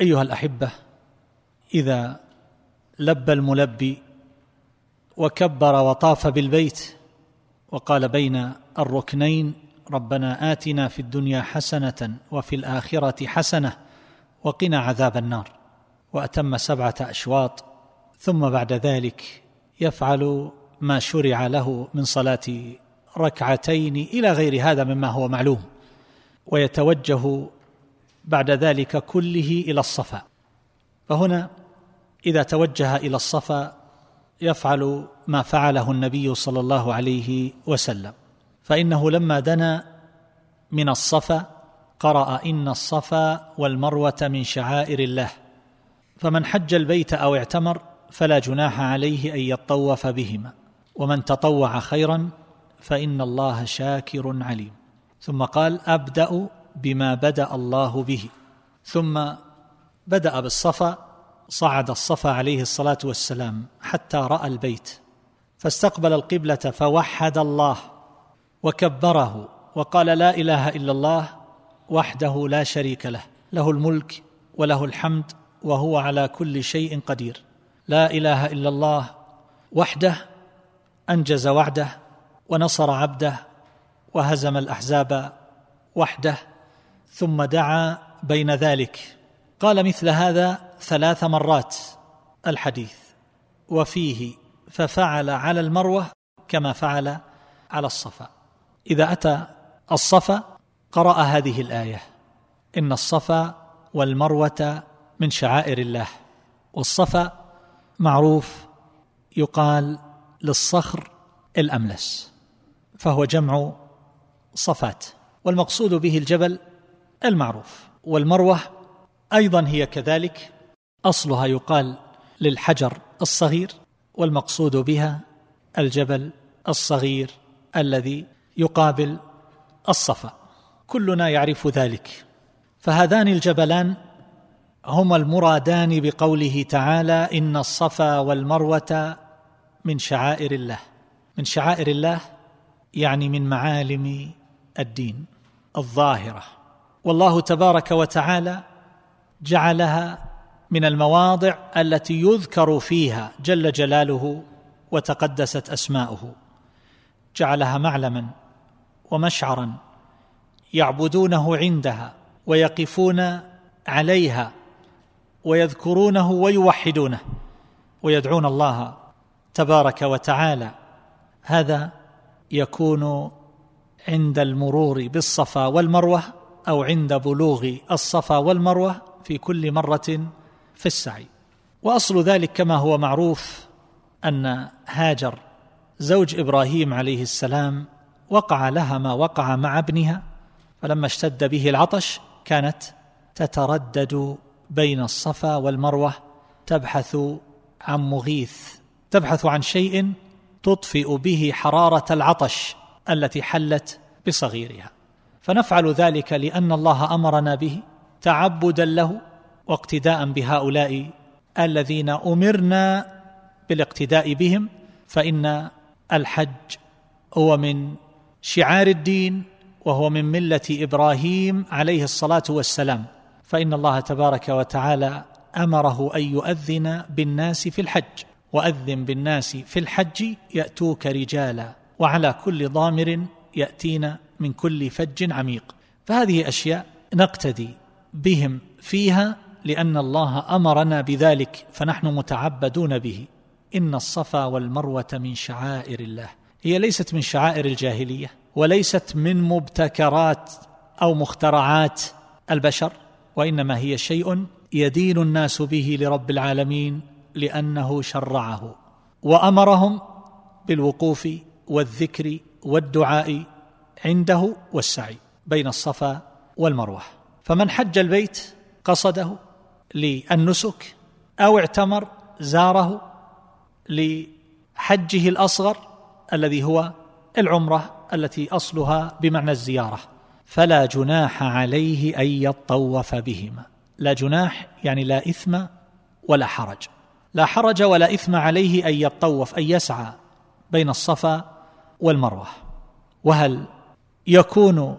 أيها الأحبة إذا لبى الملبي وكبر وطاف بالبيت وقال بين الركنين ربنا آتنا في الدنيا حسنة وفي الآخرة حسنة وقنا عذاب النار. وأتم سبعة أشواط ثم بعد ذلك يفعل ما شرع له من صلاة ركعتين إلى غير هذا مما هو معلوم ويتوجه بعد ذلك كله إلى الصفا. فهنا إذا توجه إلى الصفا يفعل ما فعله النبي صلى الله عليه وسلم. فإنه لما دنا من الصفا قرأ إن الصفا والمروة من شعائر الله. فمن حج البيت أو اعتمر فلا جناح عليه أن يطوف بهما. ومن تطوع خيرا فإن الله شاكر عليم. ثم قال أبدأ بما بدأ الله به. ثم بدأ بالصفا صعد الصفا عليه الصلاة والسلام حتى رأى البيت فاستقبل القبلة فوحد الله وكبره وقال لا إله إلا الله وحده لا شريك له له الملك وله الحمد وهو على كل شيء قدير. لا إله إلا الله وحده أنجز وعده ونصر عبده وهزم الأحزاب وحده ثم دعا بين ذلك. قال مثل هذا ثلاث مرات الحديث. وفيه ففعل على المروة كما فعل على الصفا. إذا أتى الصفا قرأ هذه الآية. إن الصفا والمروة من شعائر الله. والصفا معروف يقال للصخر الأملس. فهو جمع صفات. والمقصود به الجبل المعروف والمروة أيضا هي كذلك. أصلها يقال للحجر الصغير والمقصود بها الجبل الصغير الذي يقابل الصفا. كلنا يعرف ذلك. فهذان الجبلان هما المرادان بقوله تعالى إن الصفا والمروة من شعائر الله. من شعائر الله يعني من معالم الدين الظاهرة. والله تبارك وتعالى جعلها من المواضع التي يذكر فيها جل جلاله وتقدست أسماؤه. جعلها معلما ومشعرا يعبدونه عندها ويقفون عليها ويذكرونه ويوحدونه ويدعون الله تبارك وتعالى. هذا يكون عند المرور بالصفا والمروة أو عند بلوغ الصفا والمروة في كل مرة في السعي. وأصل ذلك كما هو معروف أن هاجر زوج إبراهيم عليه السلام وقع لها ما وقع مع ابنها فلما اشتد به العطش كانت تتردد بين الصفا والمروة تبحث عن مغيث تبحث عن شيء تطفئ به حرارة العطش التي حلت بصغيرها. فنفعل ذلك لأن الله أمرنا به تعبدا له واقتداء بهؤلاء الذين أمرنا بالاقتداء بهم فإن الحج هو من شعار الدين وهو من ملة إبراهيم عليه الصلاة والسلام. فإن الله تبارك وتعالى أمره أن يؤذن بالناس في الحج وأذن بالناس في الحج يأتوك رجالا وعلى كل ضامر ياتين من كل فج عميق. فهذه أشياء نقتدي بهم فيها لأن الله أمرنا بذلك فنحن متعبدون به. إن الصفا والمروة من شعائر الله. هي ليست من شعائر الجاهلية وليست من مبتكرات أو مخترعات البشر وإنما هي شيء يدين الناس به لرب العالمين لأنه شرعه. وأمرهم بالوقوف والذكر والدعاء عنده والسعي بين الصفا والمروة. فمن حج البيت قصده للنسك أو اعتمر زاره لحجه الأصغر الذي هو العمرة التي أصلها بمعنى الزيارة. فلا جناح عليه أن يطوف بهما. لا جناح يعني لا إثم ولا حرج. لا حرج ولا إثم عليه أن يطوف أن يسعى بين الصفا والمروة. وهل يكون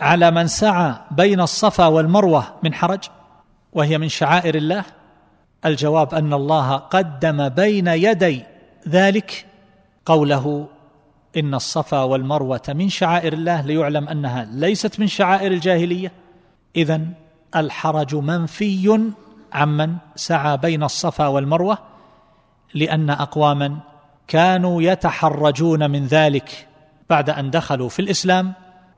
على من سعى بين الصفا والمروة من حرج وهي من شعائر الله؟ الجواب أن الله قدم بين يدي ذلك قوله إن الصفا والمروة من شعائر الله ليعلم أنها ليست من شعائر الجاهلية. اذا الحرج منفي عمن سعى بين الصفا والمروة لأن أقواما كانوا يتحرجون من ذلك. بعد أن دخلوا في الإسلام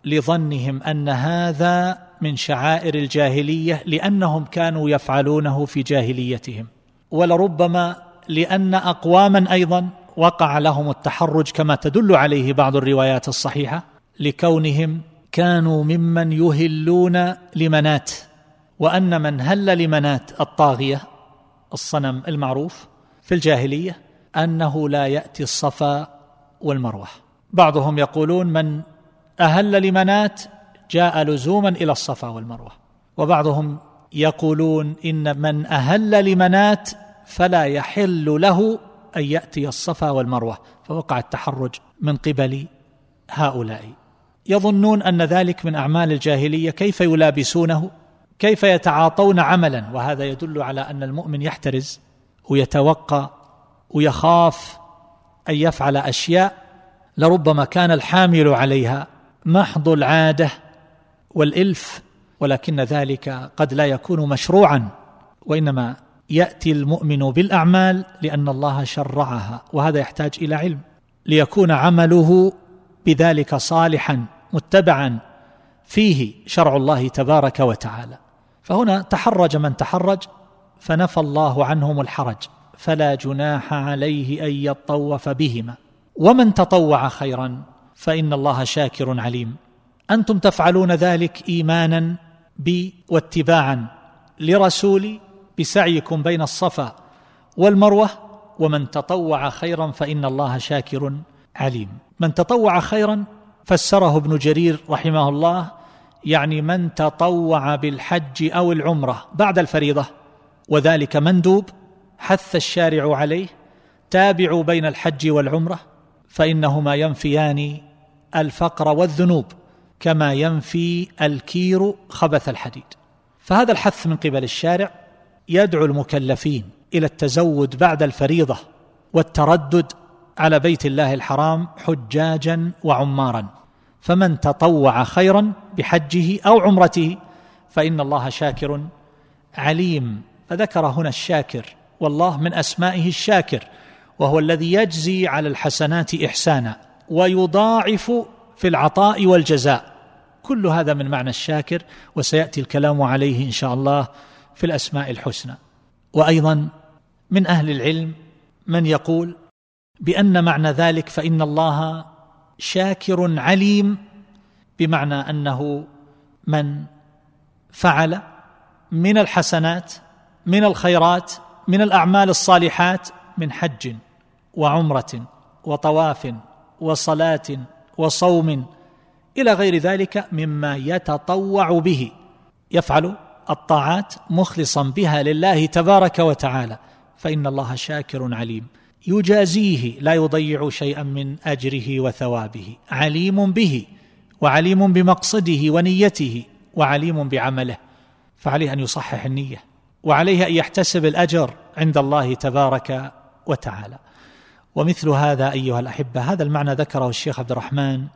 لظنهم أن هذا من شعائر الجاهلية لأنهم كانوا يفعلونه في جاهليتهم. ولربما لأن أقواما أيضا وقع لهم التحرج كما تدل عليه بعض الروايات الصحيحة لكونهم كانوا ممن يهلون لمنات وأن من هل لمنات الطاغية الصنم المعروف في الجاهلية أنه لا يأتي الصفا والمروة. بعضهم يقولون من أهل لمنات جاء لزوما إلى الصفا والمروة وبعضهم يقولون إن من أهل لمنات فلا يحل له أن يأتي الصفا والمروة فوقع التحرج من قبل هؤلاء. يظنون أن ذلك من أعمال الجاهلية كيف يلابسونه؟ كيف يتعاطون عملا؟ وهذا يدل على أن المؤمن يحترز ويتوقى ويخاف أن يفعل أشياء لربما كان الحامل عليها محض العادة والإلف ولكن ذلك قد لا يكون مشروعا وإنما يأتي المؤمن بالأعمال لأن الله شرعها وهذا يحتاج إلى علم. ليكون عمله بذلك صالحا متبعا فيه شرع الله تبارك وتعالى. فهنا تحرج من تحرج فنفى الله عنهم الحرج فلا جناح عليه أن يطوف بهما. ومن تطوع خيرا فإن الله شاكر عليم. أنتم تفعلون ذلك ايمانا بي واتباعا لرسولي بسعيكم بين الصفا والمروة. ومن تطوع خيرا فإن الله شاكر عليم. من تطوع خيرا فسره ابن جرير رحمه الله يعني من تطوع بالحج أو العمرة بعد الفريضة. وذلك مندوب حث الشارع عليه تابعوا بين الحج والعمرة. فإنهما ينفيان الفقر والذنوب كما ينفي الكير خبث الحديد. فهذا الحث من قبل الشارع يدعو المكلفين إلى التزود بعد الفريضة والتردد على بيت الله الحرام حجاجا وعمارا. فمن تطوع خيرا بحجه أو عمرته فإن الله شاكر عليم. فذكر هنا الشاكر والله من أسمائه الشاكر. وهو الذي يجزي على الحسنات إحسانا ويضاعف في العطاء والجزاء. كل هذا من معنى الشاكر وسيأتي الكلام عليه إن شاء الله في الأسماء الحسنى. وأيضا من أهل العلم من يقول بأن معنى ذلك فإن الله شاكر عليم بمعنى أنه من فعل من الحسنات من الخيرات من الأعمال الصالحات من حج. وعمرة وطواف وصلاة وصوم إلى غير ذلك مما يتطوع به. يفعل الطاعات مخلصا بها لله تبارك وتعالى. فإن الله شاكر عليم. يجازيه لا يضيع شيئا من أجره وثوابه. عليم به وعليم بمقصده ونيته وعليم بعمله. فعليه أن يصحح النية وعليه أن يحتسب الأجر عند الله تبارك وتعالى. ومثل هذا أيها الأحبة هذا المعنى ذكره الشيخ عبد الرحمن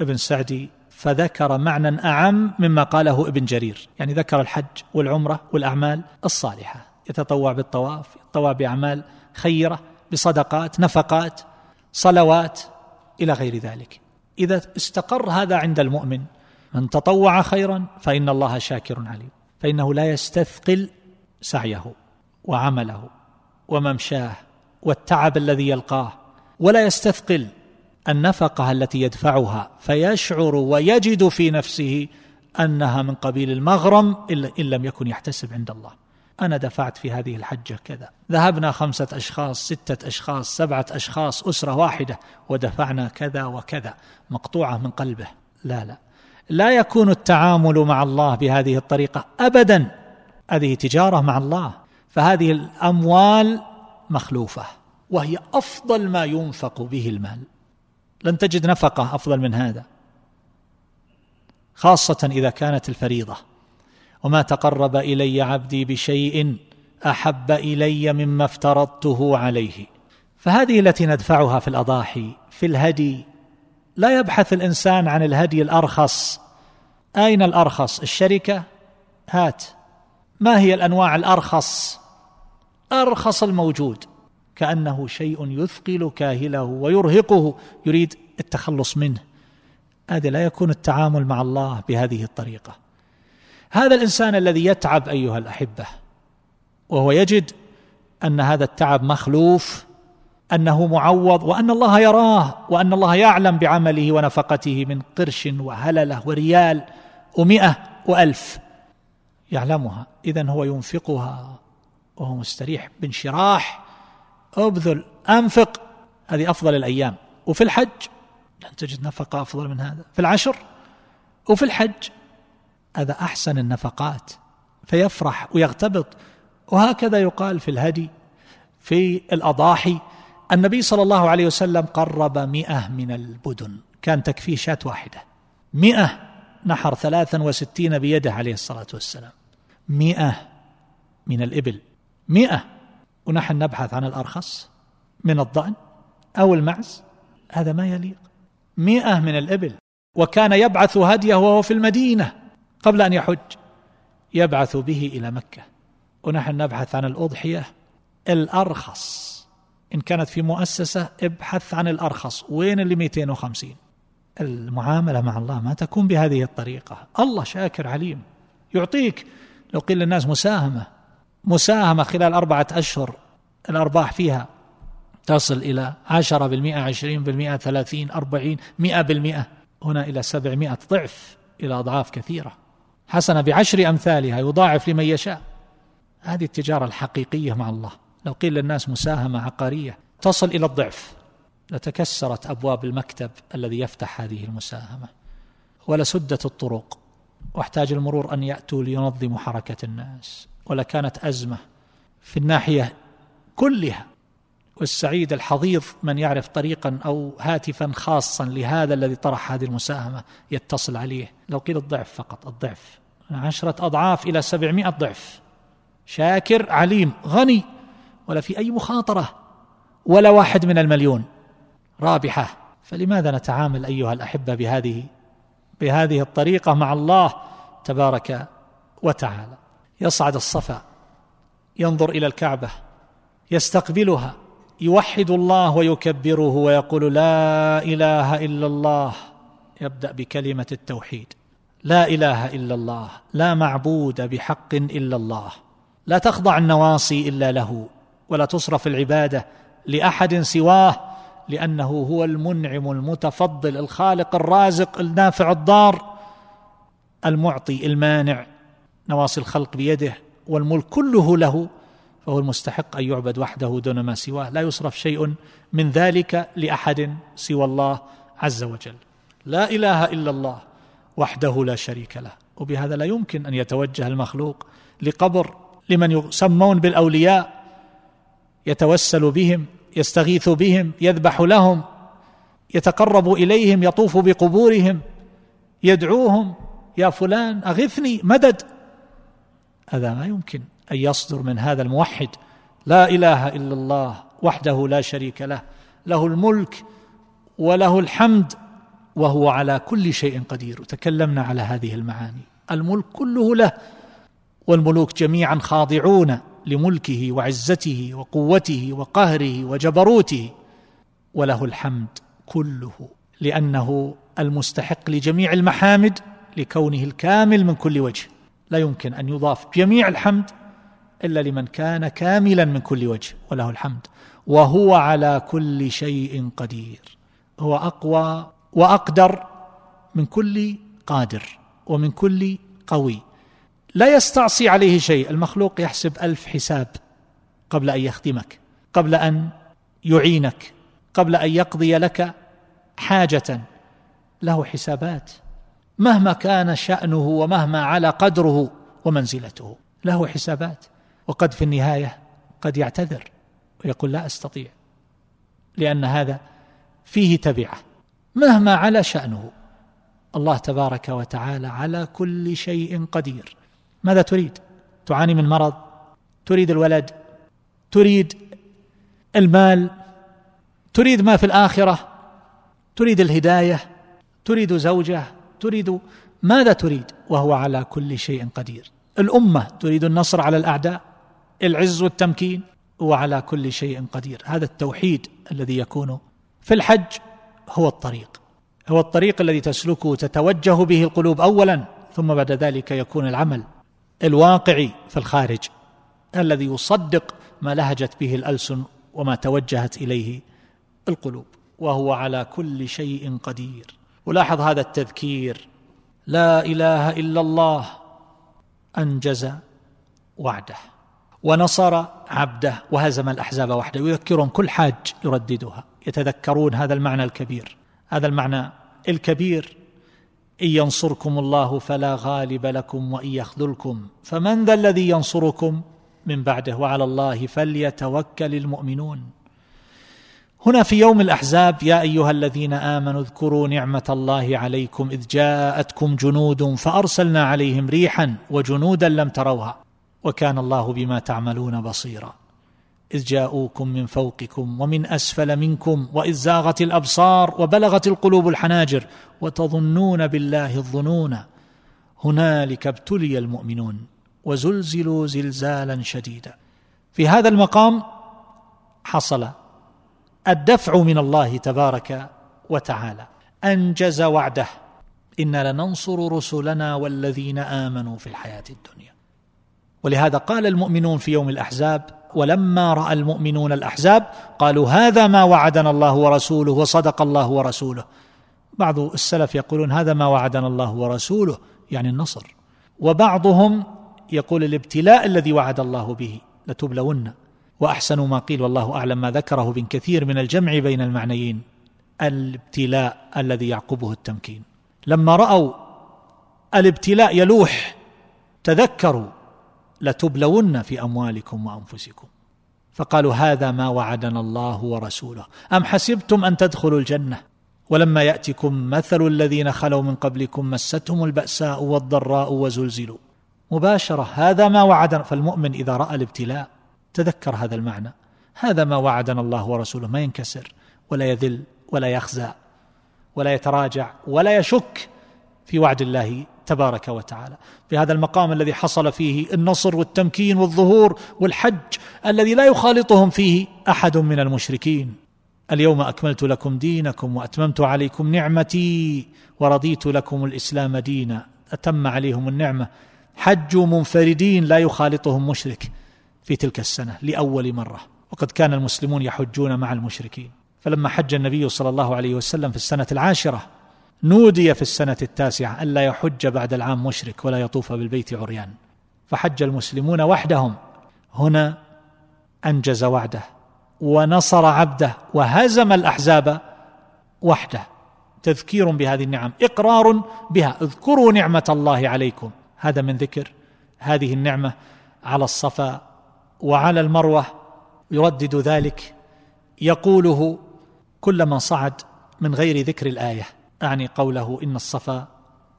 ابن سعدي فذكر معنى أعم مما قاله ابن جرير يعني ذكر الحج والعمرة والأعمال الصالحة يتطوع بالطواف يتطوع بأعمال خيرة بصدقات نفقات صلوات إلى غير ذلك. إذا استقر هذا عند المؤمن من تطوع خيرا فإن الله شاكر عليم فإنه لا يستثقل سعيه وعمله وممشاه والتعب الذي يلقاه ولا يستثقل النفقة التي يدفعها فيشعر ويجد في نفسه أنها من قبيل المغرم إن لم يكن يحتسب عند الله. أنا دفعت في هذه الحجة كذا. ذهبنا خمسة أشخاص ستة أشخاص سبعة أشخاص أسرة واحدة ودفعنا كذا وكذا. مقطوعة من قلبه. لا لا. لا يكون التعامل مع الله بهذه الطريقة أبدا. هذه تجارة مع الله. فهذه الأموال مخلوفة وهي أفضل ما ينفق به المال. لن تجد نفقة أفضل من هذا. خاصة إذا كانت الفريضة. وما تقرب إلي عبدي بشيء أحب إلي مما افترضته عليه. فهذه التي ندفعها في الأضاحي في الهدي لا يبحث الإنسان عن الهدي الأرخص. أين الأرخص؟ الشركة؟ هات. ما هي الأنواع الأرخص؟ أرخص الموجود كأنه شيء يثقل كاهله ويرهقه يريد التخلص منه. هذا لا يكون التعامل مع الله بهذه الطريقة. هذا الإنسان الذي يتعب أيها الأحبة وهو يجد أن هذا التعب مخلوف أنه معوض وأن الله يراه وأن الله يعلم بعمله ونفقته من قرش وهللة وريال ومئة وألف. يعلمها إذا هو ينفقها. وهو مستريح بانشراح أبذل أنفق. هذه أفضل الأيام. وفي الحج لن تجد نفقة أفضل من هذا. في العشر وفي الحج هذا أحسن النفقات. فيفرح ويغتبط. وهكذا يقال في الهدي في الأضاحي. النبي صلى الله عليه وسلم قرب مئة من البدن. كان تكفيه شاة واحدة. مئة نحر ثلاثا وستين بيده عليه الصلاة والسلام. مئة من الإبل. مئة. ونحن نبحث عن الأرخص من الضأن أو المعز. هذا ما يليق. مئة من الإبل. وكان يبعث هديه وهو في المدينة قبل أن يحج. يبعث به إلى مكة. ونحن نبحث عن الأضحية الأرخص. إن كانت في مؤسسة ابحث عن الأرخص. وين اللي 250 المعاملة مع الله ما تكون بهذه الطريقة. الله شاكر عليم. يعطيك. لو قيل للناس مساهمة. مساهمة خلال أربعة أشهر الأرباح فيها تصل إلى عشرة بالمئة عشرين بالمئة ثلاثين أربعين مئة بالمئة. هنا إلى سبعمائة ضعف إلى أضعاف كثيرة. حسنة بعشر أمثالها يضاعف لمن يشاء. هذه التجارة الحقيقية مع الله. لو قيل للناس مساهمة عقارية تصل إلى الضعف. لتكسرت أبواب المكتب الذي يفتح هذه المساهمة. ولسدت الطرق واحتاج المرور أن يأتوا لينظموا حركة الناس. ولكانت أزمة في الناحية كلها. والسعيد الحظيظ من يعرف طريقا أو هاتفا خاصا لهذا الذي طرح هذه المساهمة يتصل عليه. لو قيل الضعف فقط الضعف. عشرة أضعاف إلى سبعمائة ضعف. شاكر عليم غني. ولا في أي مخاطرة. ولا واحد من المليون. رابحة. فلماذا نتعامل أيها الأحبة بهذه بهذه الطريقة مع الله تبارك وتعالى؟ يصعد الصفا ينظر إلى الكعبة يستقبلها يوحد الله ويكبره ويقول لا إله إلا الله يبدأ بكلمة التوحيد لا إله إلا الله لا معبود بحق إلا الله لا تخضع النواصي إلا له ولا تصرف العبادة لأحد سواه لأنه هو المنعم المتفضل الخالق الرازق النافع الضار المعطي المانع نواصي الخلق بيده والملك كله له فهو المستحق أن يعبد وحده دون ما سواه. لا يصرف شيء من ذلك لأحد سوى الله عز وجل. لا إله إلا الله وحده لا شريك له. وبهذا لا يمكن أن يتوجه المخلوق لقبر لمن يسمون بالأولياء يتوسل بهم يستغيث بهم يذبح لهم يتقرب إليهم يطوف بقبورهم يدعوهم يا فلان أغثني مدد هذا ما يمكن أن يصدر من هذا الموحد. لا إله إلا الله وحده لا شريك له. له الملك وله الحمد وهو على كل شيء قدير. وتكلمنا على هذه المعاني. الملك كله له والملوك جميعا خاضعون لملكه وعزته وقوته وقهره وجبروته. وله الحمد كله لأنه المستحق لجميع المحامد لكونه الكامل من كل وجه. لا يمكن أن يضاف جميع الحمد إلا لمن كان كاملا من كل وجه وله الحمد. وهو على كل شيء قدير. هو أقوى وأقدر من كل قادر ومن كل قوي. لا يستعصي عليه شيء. المخلوق يحسب ألف حساب قبل أن يخدمك قبل أن يعينك قبل أن يقضي لك حاجة. له حسابات. مهما كان شأنه ومهما على قدره ومنزلته. له حسابات وقد في النهاية قد يعتذر ويقول لا أستطيع لأن هذا فيه تبعة. مهما على شأنه الله تبارك وتعالى على كل شيء قدير. ماذا تريد؟ تعاني من مرض؟ تريد الولد؟ تريد المال؟ تريد ما في الآخرة؟ تريد الهداية؟ تريد زوجة؟ تريد؟ ماذا تريد؟ وهو على كل شيء قدير. الأمة تريد النصر على الأعداء العز والتمكين وعلى كل شيء قدير. هذا التوحيد الذي يكون في الحج هو الطريق. هو الطريق الذي تسلكه تتوجه به القلوب اولا ثم بعد ذلك يكون العمل الواقعي في الخارج الذي يصدق ما لهجت به الألسن وما توجهت إليه القلوب. وهو على كل شيء قدير. ولاحظ هذا التذكير. لا إله إلا الله. أنجز وعده. ونصر عبده. وهزم الأحزاب وحده. يذكرهم كل حاج يرددها. يتذكرون هذا المعنى الكبير. هذا المعنى الكبير. إن ينصركم الله فلا غالب لكم وإن يخذلكم. فمن ذا الذي ينصركم من بعده؟ وعلى الله فليتوكل المؤمنون. هنا في يوم الأحزاب يا أيها الذين آمنوا اذكروا نعمة الله عليكم إذ جاءتكم جنود فأرسلنا عليهم ريحا وجنودا لم تروها وكان الله بما تعملون بصيرا. إذ جاءوكم من فوقكم ومن أسفل منكم وإذ زاغت الأبصار وبلغت القلوب الحناجر وتظنون بالله الظنون. هنالك ابتلي المؤمنون وزلزلوا زلزالا شديدا. في هذا المقام حصل الدفع من الله تبارك وتعالى. أنجز وعده. إنا لننصر رسلنا والذين آمنوا في الحياة الدنيا. ولهذا قال المؤمنون في يوم الأحزاب ولما رأى المؤمنون الأحزاب قالوا هذا ما وعدنا الله ورسوله وصدق الله ورسوله. بعض السلف يقولون هذا ما وعدنا الله ورسوله يعني النصر. وبعضهم يقول الابتلاء الذي وعد الله به لتبلون. وأحسن ما قيل والله أعلم ما ذكره ابن كثير من الجمع بين المعنيين الابتلاء الذي يعقبه التمكين. لما رأوا الابتلاء يلوح تذكروا لتبلون في أموالكم وأنفسكم. فقالوا هذا ما وعدنا الله ورسوله. أم حسبتم أن تدخلوا الجنة؟ ولما يأتكم مثل الذين خلوا من قبلكم مستهم البأساء والضراء وزلزلوا. مباشرة هذا ما وعدنا. فالمؤمن إذا رأى الابتلاء تذكر هذا المعنى. هذا ما وعدنا الله ورسوله ما ينكسر ولا يذل ولا يخزى ولا يتراجع ولا يشك في وعد الله تبارك وتعالى. في هذا المقام الذي حصل فيه النصر والتمكين والظهور والحج الذي لا يخالطهم فيه أحد من المشركين. اليوم أكملت لكم دينكم وأتممت عليكم نعمتي ورضيت لكم الإسلام دينا. أتم عليهم النعمة. حجوا منفردين لا يخالطهم مشرك. في تلك السنة لأول مرة وقد كان المسلمون يحجون مع المشركين. فلما حج النبي صلى الله عليه وسلم في السنة العاشرة نودي في السنة التاسعة الا يحج بعد العام مشرك ولا يطوف بالبيت عريان. فحج المسلمون وحدهم. هنا أنجز وعده ونصر عبده وهزم الأحزاب وحده. تذكير بهذه النعم إقرار بها اذكروا نعمة الله عليكم. هذا من ذكر هذه النعمة على الصفا وعلى المروة يردد ذلك يقوله كل من صعد من غير ذكر الآية أعني قوله إن الصفا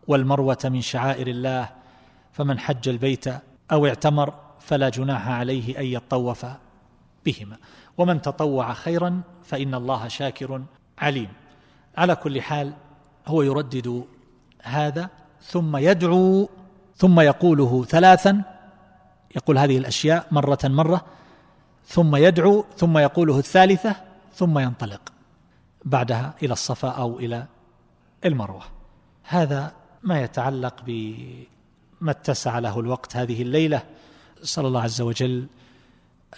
والمروة من شعائر الله فمن حج البيت أو اعتمر فلا جناح عليه أن يطوف بهما ومن تطوع خيرا فإن الله شاكر عليم على كل حال هو يردد هذا ثم يدعو ثم يقوله ثلاثا يقول هذه الأشياء مرة مرة ثم يدعو ثم يقوله الثالثة ثم ينطلق بعدها إلى الصفا أو إلى المروة. هذا ما يتعلق بما اتسع له الوقت هذه الليلة. صلى الله عز وجل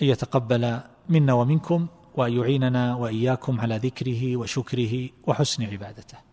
أن يتقبل منا ومنكم وأن يعيننا وإياكم على ذكره وشكره وحسن عبادته.